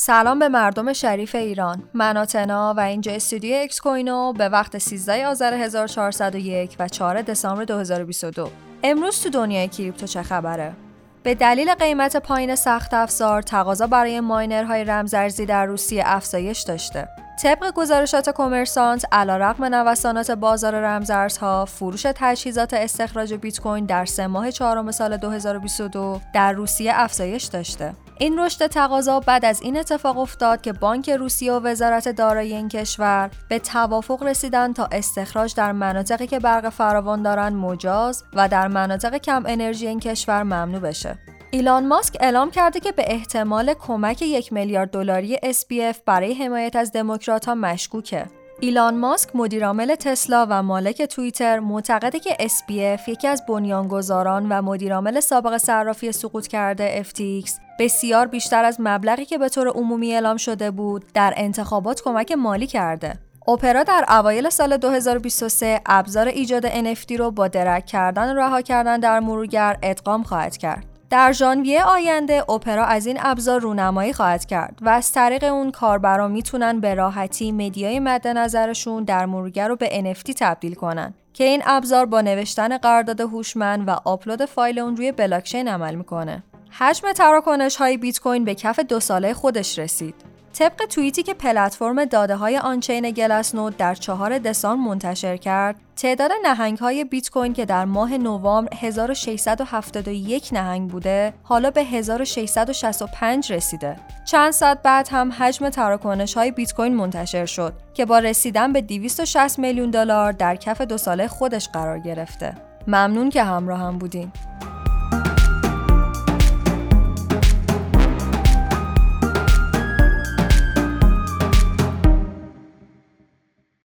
سلام به مردم شریف ایران. من آتنا و اینجا استودیو اکس کوینو به وقت 13 آذر 1401 و 4 دسامبر 2022 امروز تو دنیای کریپتو چه خبره؟ به دلیل قیمت پایین سخت افزار تقاضا برای ماینرهای رمزارزی در روسیه افزایش داشته. طبق گزارشات کمرسانت علیرغم نوسانات بازار رمزارزها فروش تجهیزات استخراج بیت کوین در سه ماه چهارم سال 2022 در روسیه افزایش داشته. این رشد تقاضا بعد از این اتفاق افتاد که بانک روسیه و وزارت دارایی این کشور به توافق رسیدن تا استخراج در مناطقی که برق فراوان دارند مجاز و در مناطق کم انرژی این کشور ممنوع بشه. ایلان ماسک اعلام کرده که به احتمال کمک یک میلیارد دلاری SPF برای حمایت از دموکرات ها مشکوکه. ایلان ماسک مدیرعامل تسلا و مالک توییتر معتقده که SPF یکی از بنیانگذاران و مدیرعامل سابق صرافی سقوط کرده FTX بسیار بیشتر از مبلغی که به طور عمومی اعلام شده بود در انتخابات کمک مالی کرده. اپرا در اوایل سال 2023 ابزار ایجاد NFT رو با درک کردن و رها کردن در مرورگر ادغام خواهد کرد. در ژانویه آینده اپرا از این ابزار رونمایی خواهد کرد و از طریق اون کاربران می‌تونن به راحتی مدیای مد نظرشون در مرورگر رو به NFT تبدیل کنن که این ابزار با نوشتن قرارداد هوشمند و آپلود فایل اون روی بلاکچین عمل می‌کنه. حجم تراکنش های بیت کوین به کف دو ساله خودش رسید. طبق توییتی که پلتفرم داده های آنچین گلس نود در 4 دسامبر منتشر کرد، تعداد نهنگ های بیت کوین که در ماه نوامبر 1671 نهنگ بوده، حالا به 1665 رسیده. چند ساعت بعد هم حجم تراکنش های بیت کوین منتشر شد که با رسیدن به 260 میلیون دلار در کف دو ساله خودش قرار گرفته. ممنون که همراه هم بودین.